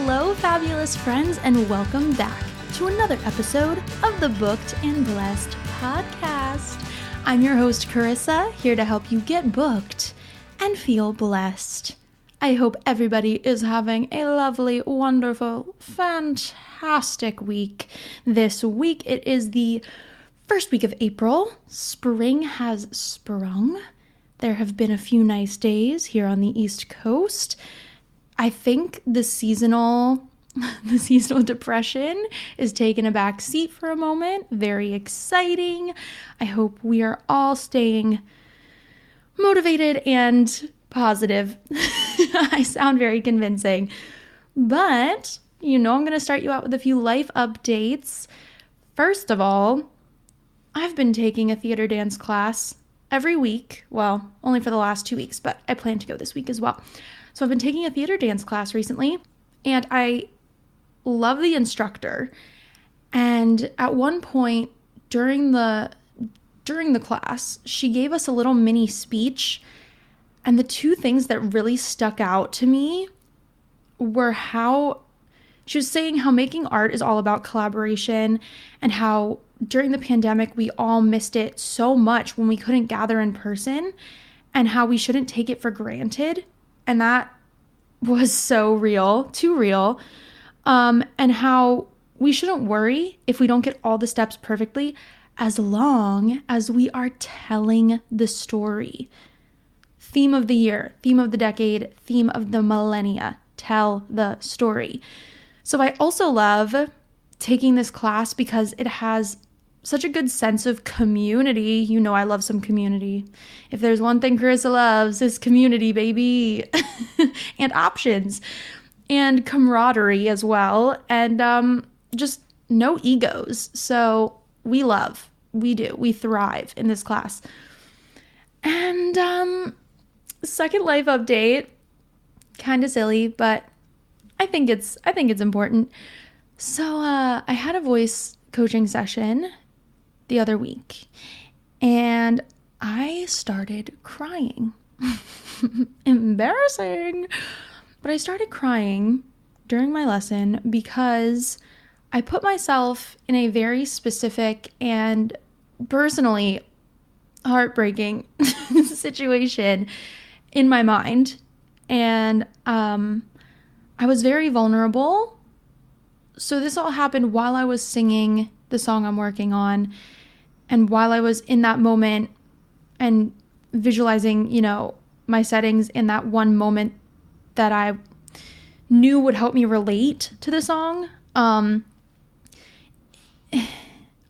Hello, fabulous friends, and welcome back to another episode of the Booked and Blessed podcast. I'm your host, Karisa, here to help you get booked and feel blessed. I hope everybody is having a lovely, wonderful, fantastic week. This week it is the first week of April. Spring has sprung. There have been a few nice days here on the East Coast. I think the seasonal the seasonal depression is taking a back seat for a moment. Very exciting. I hope we are all staying motivated and positive. I sound very convincing. But, you know, I'm going to start you out with a few life updates. First of all, I've been taking a theater dance class every week. Well, only for the last two weeks, but I plan to go this week as well. So I've been taking a theater dance class recently, and I love the instructor. And at one point during the during the class, she gave us a little mini speech. And the two things that really stuck out to me were how she was saying how making art is all about collaboration and how during the pandemic we all missed it so much when we couldn't gather in person and how we shouldn't take it for granted. And that was so real, too real um, and how we shouldn't worry if we don't get all the steps perfectly as long as we are telling the story. Theme of the year, theme of the decade, theme of the millennia tell the story. So I also love taking this class because it has such a good sense of community. You know, I love some community. If there's one thing Karisa loves, is community, baby, and options and camaraderie as well, and um, just no egos. So we love, we do, we thrive in this class. And um, second life update, kind of silly, but I think it's I think it's important. So uh, I had a voice coaching session the other week, and I started crying. Embarrassing. But I started crying during my lesson because I put myself in a very specific and personally heartbreaking situation in my mind. And um, I was very vulnerable. So, this all happened while I was singing the song I'm working on and while I was in that moment and visualizing, you know, my settings in that one moment that I knew would help me relate to the song. Um,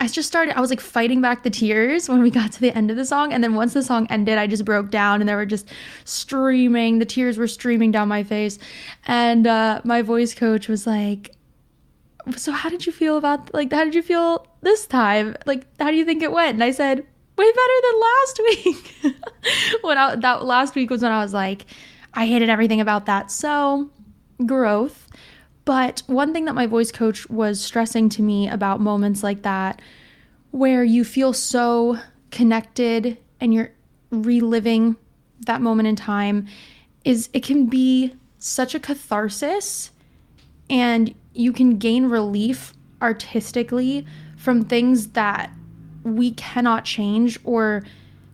I just started, I was like fighting back the tears when we got to the end of the song. And then once the song ended, I just broke down and they were just streaming. The tears were streaming down my face. And uh, my voice coach was like, So, how did you feel about, like, how did you feel this time? Like, how do you think it went? And I said, Way better than last week. when I, that last week was when I was like, I hated everything about that. So, growth. But one thing that my voice coach was stressing to me about moments like that, where you feel so connected and you're reliving that moment in time, is it can be such a catharsis and you can gain relief artistically from things that we cannot change or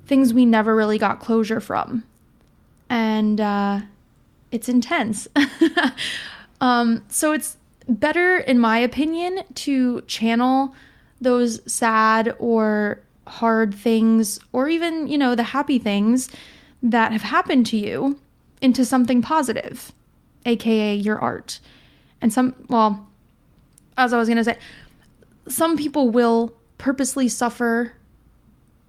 things we never really got closure from and uh, it's intense. um, so it's better, in my opinion, to channel those sad or hard things, or even, you know, the happy things that have happened to you into something positive, aka your art. And some, well, as I was going to say, some people will purposely suffer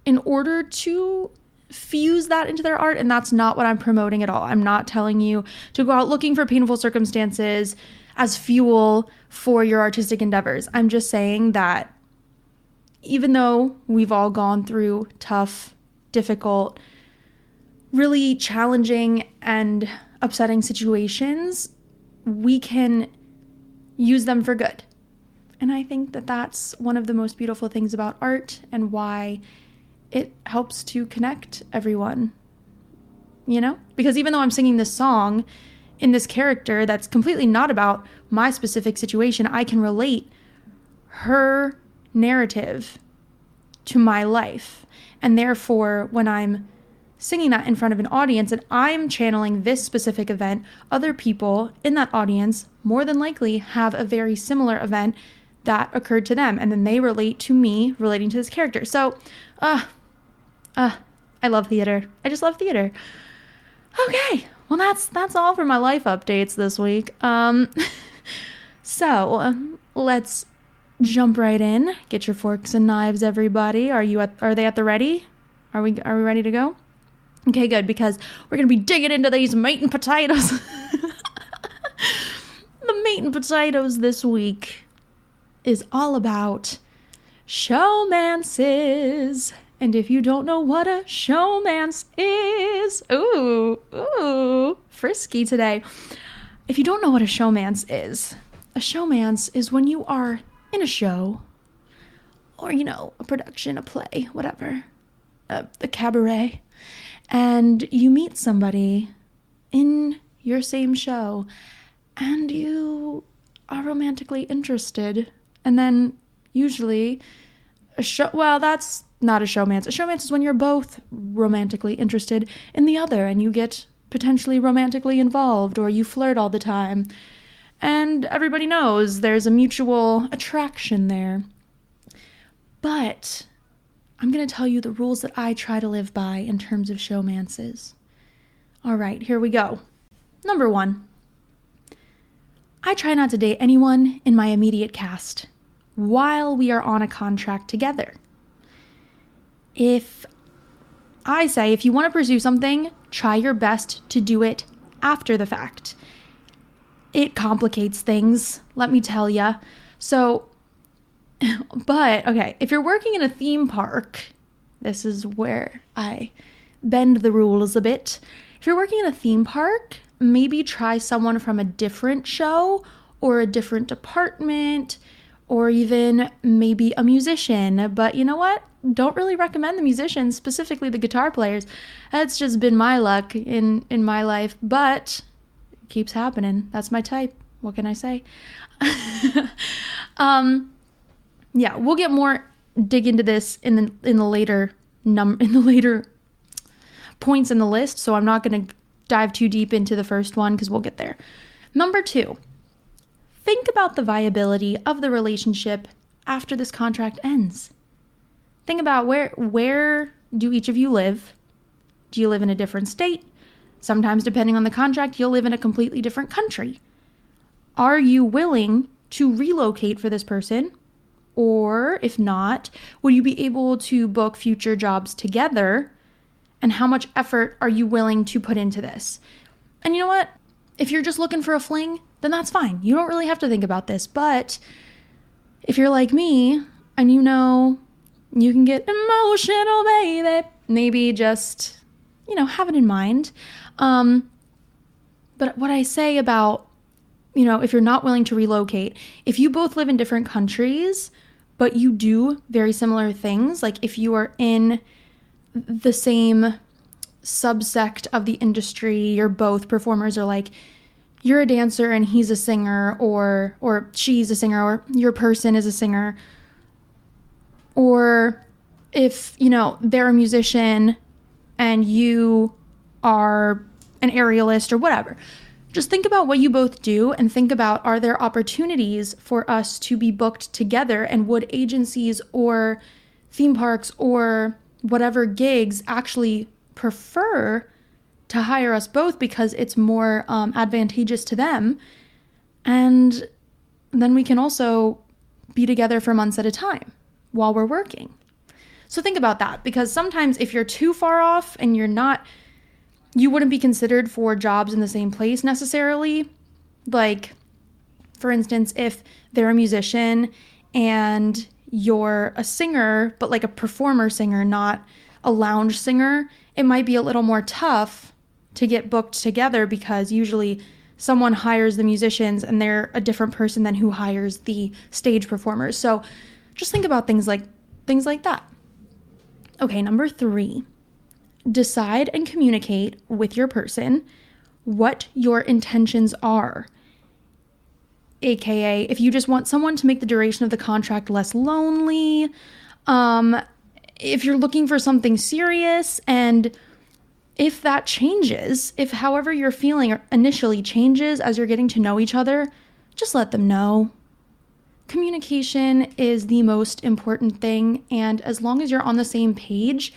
in order to fuse that into their art and that's not what I'm promoting at all. I'm not telling you to go out looking for painful circumstances as fuel for your artistic endeavors. I'm just saying that even though we've all gone through tough, difficult, really challenging and upsetting situations, we can use them for good. And I think that that's one of the most beautiful things about art and why it helps to connect everyone. You know? Because even though I'm singing this song, in this character that's completely not about my specific situation, I can relate her narrative to my life. And therefore, when I'm singing that in front of an audience and I'm channeling this specific event, other people in that audience more than likely have a very similar event that occurred to them. And then they relate to me relating to this character. So, uh, uh, I love theater. I just love theater. Okay, well that's that's all for my life updates this week. Um, so let's jump right in. Get your forks and knives, everybody. Are you at, are they at the ready? Are we are we ready to go? Okay, good because we're gonna be digging into these meat and potatoes. the meat and potatoes this week is all about showmances. And if you don't know what a showmance is, ooh, ooh, frisky today. If you don't know what a showmance is, a showmance is when you are in a show or, you know, a production, a play, whatever, uh, a, a cabaret, and you meet somebody in your same show and you are romantically interested. And then usually a show, well, that's not a showmance. A showmance is when you're both romantically interested in the other and you get potentially romantically involved or you flirt all the time. And everybody knows there's a mutual attraction there. But I'm going to tell you the rules that I try to live by in terms of showmances. All right, here we go. Number one I try not to date anyone in my immediate cast while we are on a contract together if I say if you want to pursue something, try your best to do it after the fact. It complicates things, let me tell you. So, but okay, if you're working in a theme park, this is where I bend the rules a bit. If you're working in a theme park, maybe try someone from a different show or a different department or even maybe a musician. But you know what? Don't really recommend the musicians, specifically the guitar players. That's just been my luck in in my life, but it keeps happening. That's my type. What can I say? um yeah, we'll get more dig into this in the in the later num in the later points in the list, so I'm not going to dive too deep into the first one cuz we'll get there. Number 2 think about the viability of the relationship after this contract ends. Think about where where do each of you live? Do you live in a different state? Sometimes depending on the contract, you'll live in a completely different country. Are you willing to relocate for this person? Or if not, will you be able to book future jobs together? And how much effort are you willing to put into this? And you know what? If you're just looking for a fling, then that's fine. You don't really have to think about this. But if you're like me and you know you can get emotional, baby, maybe just, you know, have it in mind. Um, but what I say about, you know, if you're not willing to relocate, if you both live in different countries, but you do very similar things, like if you are in the same subsect of the industry, you're both performers, or like you're a dancer and he's a singer or or she's a singer or your person is a singer. Or if you know they're a musician and you are an aerialist or whatever just think about what you both do and think about are there opportunities for us to be booked together and would agencies or theme parks or whatever gigs actually prefer to hire us both because it's more um, advantageous to them. And then we can also be together for months at a time while we're working. So think about that because sometimes if you're too far off and you're not, you wouldn't be considered for jobs in the same place necessarily. Like, for instance, if they're a musician and you're a singer, but like a performer singer, not a lounge singer, it might be a little more tough to get booked together because usually someone hires the musicians and they're a different person than who hires the stage performers. So just think about things like things like that. Okay, number 3. Decide and communicate with your person what your intentions are. AKA, if you just want someone to make the duration of the contract less lonely, um, if you're looking for something serious, and if that changes, if however you're feeling initially changes as you're getting to know each other, just let them know. Communication is the most important thing, and as long as you're on the same page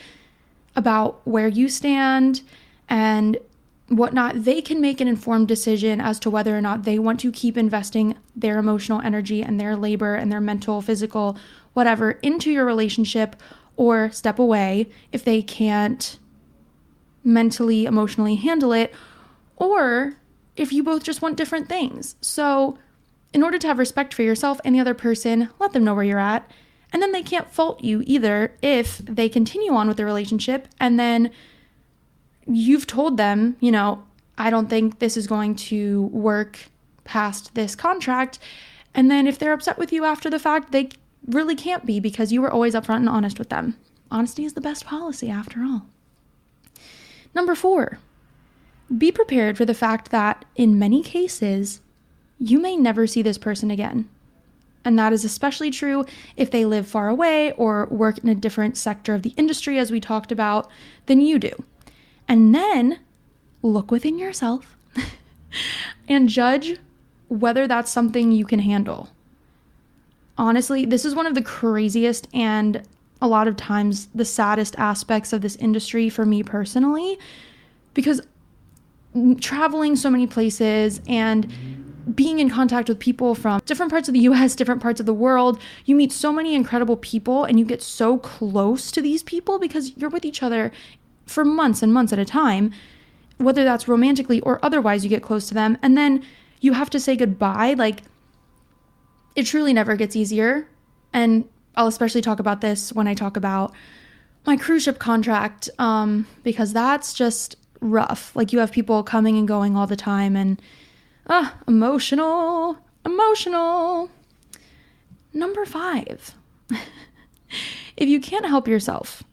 about where you stand and whatnot, they can make an informed decision as to whether or not they want to keep investing their emotional energy and their labor and their mental, physical, whatever into your relationship or step away if they can't mentally, emotionally handle it, or if you both just want different things. So, in order to have respect for yourself and the other person, let them know where you're at. And then they can't fault you either if they continue on with the relationship and then you've told them, you know, I don't think this is going to work past this contract. And then if they're upset with you after the fact, they really can't be because you were always upfront and honest with them. Honesty is the best policy after all. Number four, be prepared for the fact that in many cases, you may never see this person again. And that is especially true if they live far away or work in a different sector of the industry, as we talked about, than you do. And then look within yourself and judge whether that's something you can handle. Honestly, this is one of the craziest and a lot of times the saddest aspects of this industry for me personally because traveling so many places and being in contact with people from different parts of the US, different parts of the world, you meet so many incredible people and you get so close to these people because you're with each other for months and months at a time, whether that's romantically or otherwise, you get close to them. And then you have to say goodbye. Like, it truly never gets easier. And I'll especially talk about this when I talk about my cruise ship contract, um, because that's just rough. Like, you have people coming and going all the time, and Ah, emotional, emotional. Number five. if you can't help yourself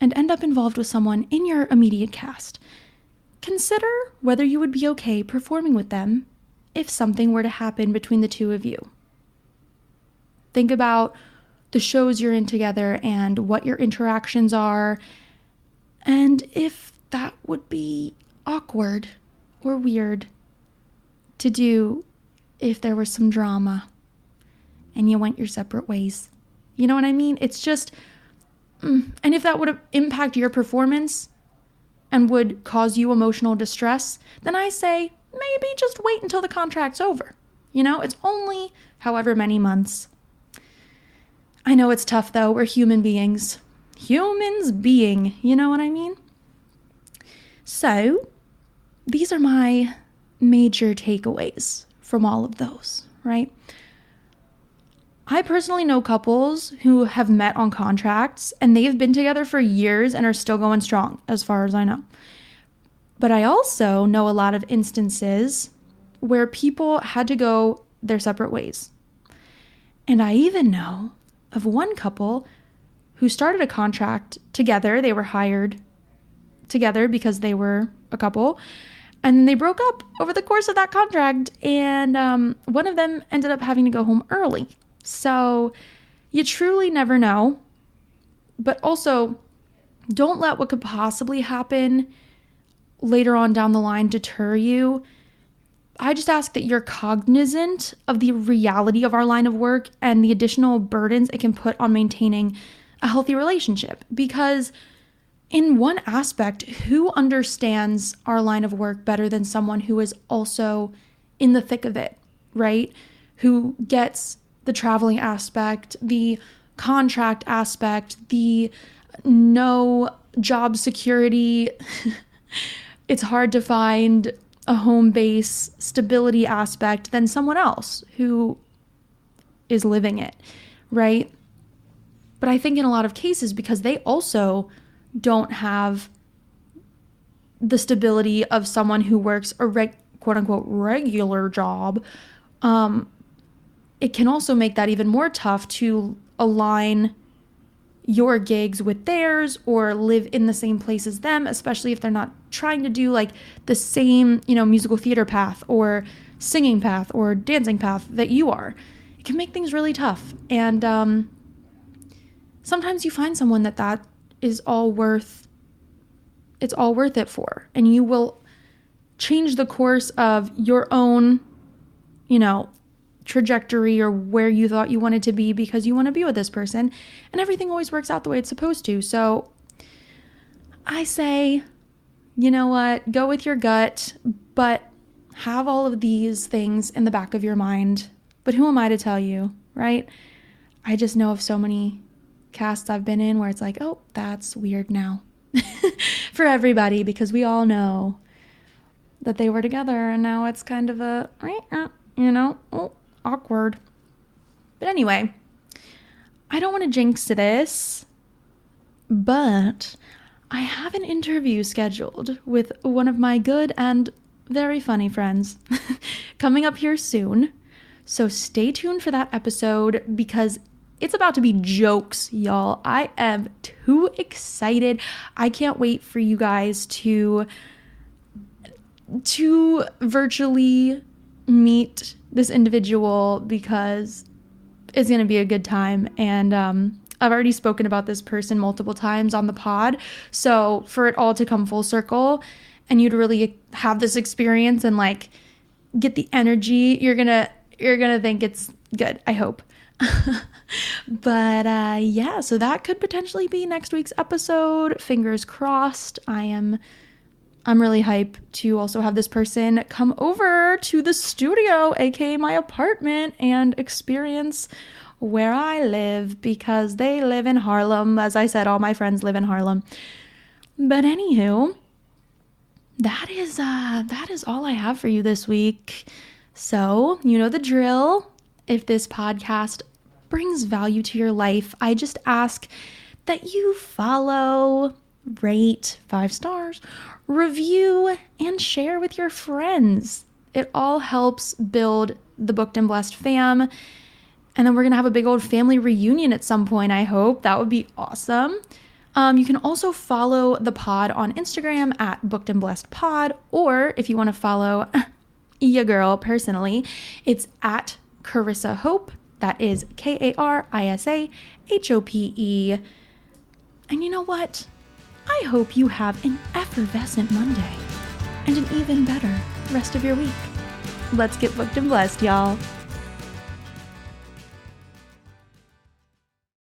and end up involved with someone in your immediate cast, consider whether you would be okay performing with them if something were to happen between the two of you. Think about the shows you're in together and what your interactions are, and if that would be awkward or weird to do if there was some drama and you went your separate ways. You know what I mean? It's just, mm, and if that would impact your performance and would cause you emotional distress, then I say maybe just wait until the contract's over. You know, it's only however many months. I know it's tough though. We're human beings. Humans being, you know what I mean? So, these are my major takeaways from all of those, right? I personally know couples who have met on contracts and they've been together for years and are still going strong, as far as I know. But I also know a lot of instances where people had to go their separate ways. And I even know of one couple who started a contract together. They were hired together because they were a couple and they broke up over the course of that contract and um, one of them ended up having to go home early. So you truly never know. But also don't let what could possibly happen later on down the line deter you. I just ask that you're cognizant of the reality of our line of work and the additional burdens it can put on maintaining a healthy relationship. Because in one aspect, who understands our line of work better than someone who is also in the thick of it, right? Who gets the traveling aspect, the contract aspect, the no job security. it's hard to find a home base stability aspect than someone else who is living it, right? But I think in a lot of cases, because they also don't have the stability of someone who works a reg- quote unquote regular job, um, it can also make that even more tough to align your gigs with theirs or live in the same place as them, especially if they're not trying to do like the same, you know, musical theater path or singing path or dancing path that you are. It can make things really tough. And um, sometimes you find someone that that is all worth it's all worth it for. And you will change the course of your own you know trajectory or where you thought you wanted to be because you want to be with this person. And everything always works out the way it's supposed to. So i say you know what? Go with your gut but have all of these things in the back of your mind. But who am i to tell you right? I just know of so many casts I've been in where it's like, oh, that's weird now for everybody because we all know that they were together and now it's kind of a, you know, oh, awkward. But anyway, I don't want to jinx this, but I have an interview scheduled with one of my good and very funny friends coming up here soon. So stay tuned for that episode because it's about to be jokes, y'all. I am too excited. I can't wait for you guys to to virtually meet this individual because it's going to be a good time and um I've already spoken about this person multiple times on the pod. So, for it all to come full circle and you to really have this experience and like get the energy, you're going to you're going to think it's good. I hope. but uh, yeah, so that could potentially be next week's episode. Fingers crossed. I am. I'm really hype to also have this person come over to the studio, aka my apartment, and experience where I live because they live in Harlem. As I said, all my friends live in Harlem. But anywho, that is uh that is all I have for you this week. So, you know the drill. If this podcast brings value to your life, I just ask that you follow, rate five stars, review, and share with your friends. It all helps build the Booked and Blessed fam. And then we're going to have a big old family reunion at some point, I hope. That would be awesome. Um, you can also follow the pod on Instagram at Booked and Blessed Pod, or if you want to follow your girl personally, it's at Karisa Hope. That is K A R I S A H O P E. And you know what? I hope you have an effervescent Monday and an even better rest of your week. Let's get booked and blessed, y'all.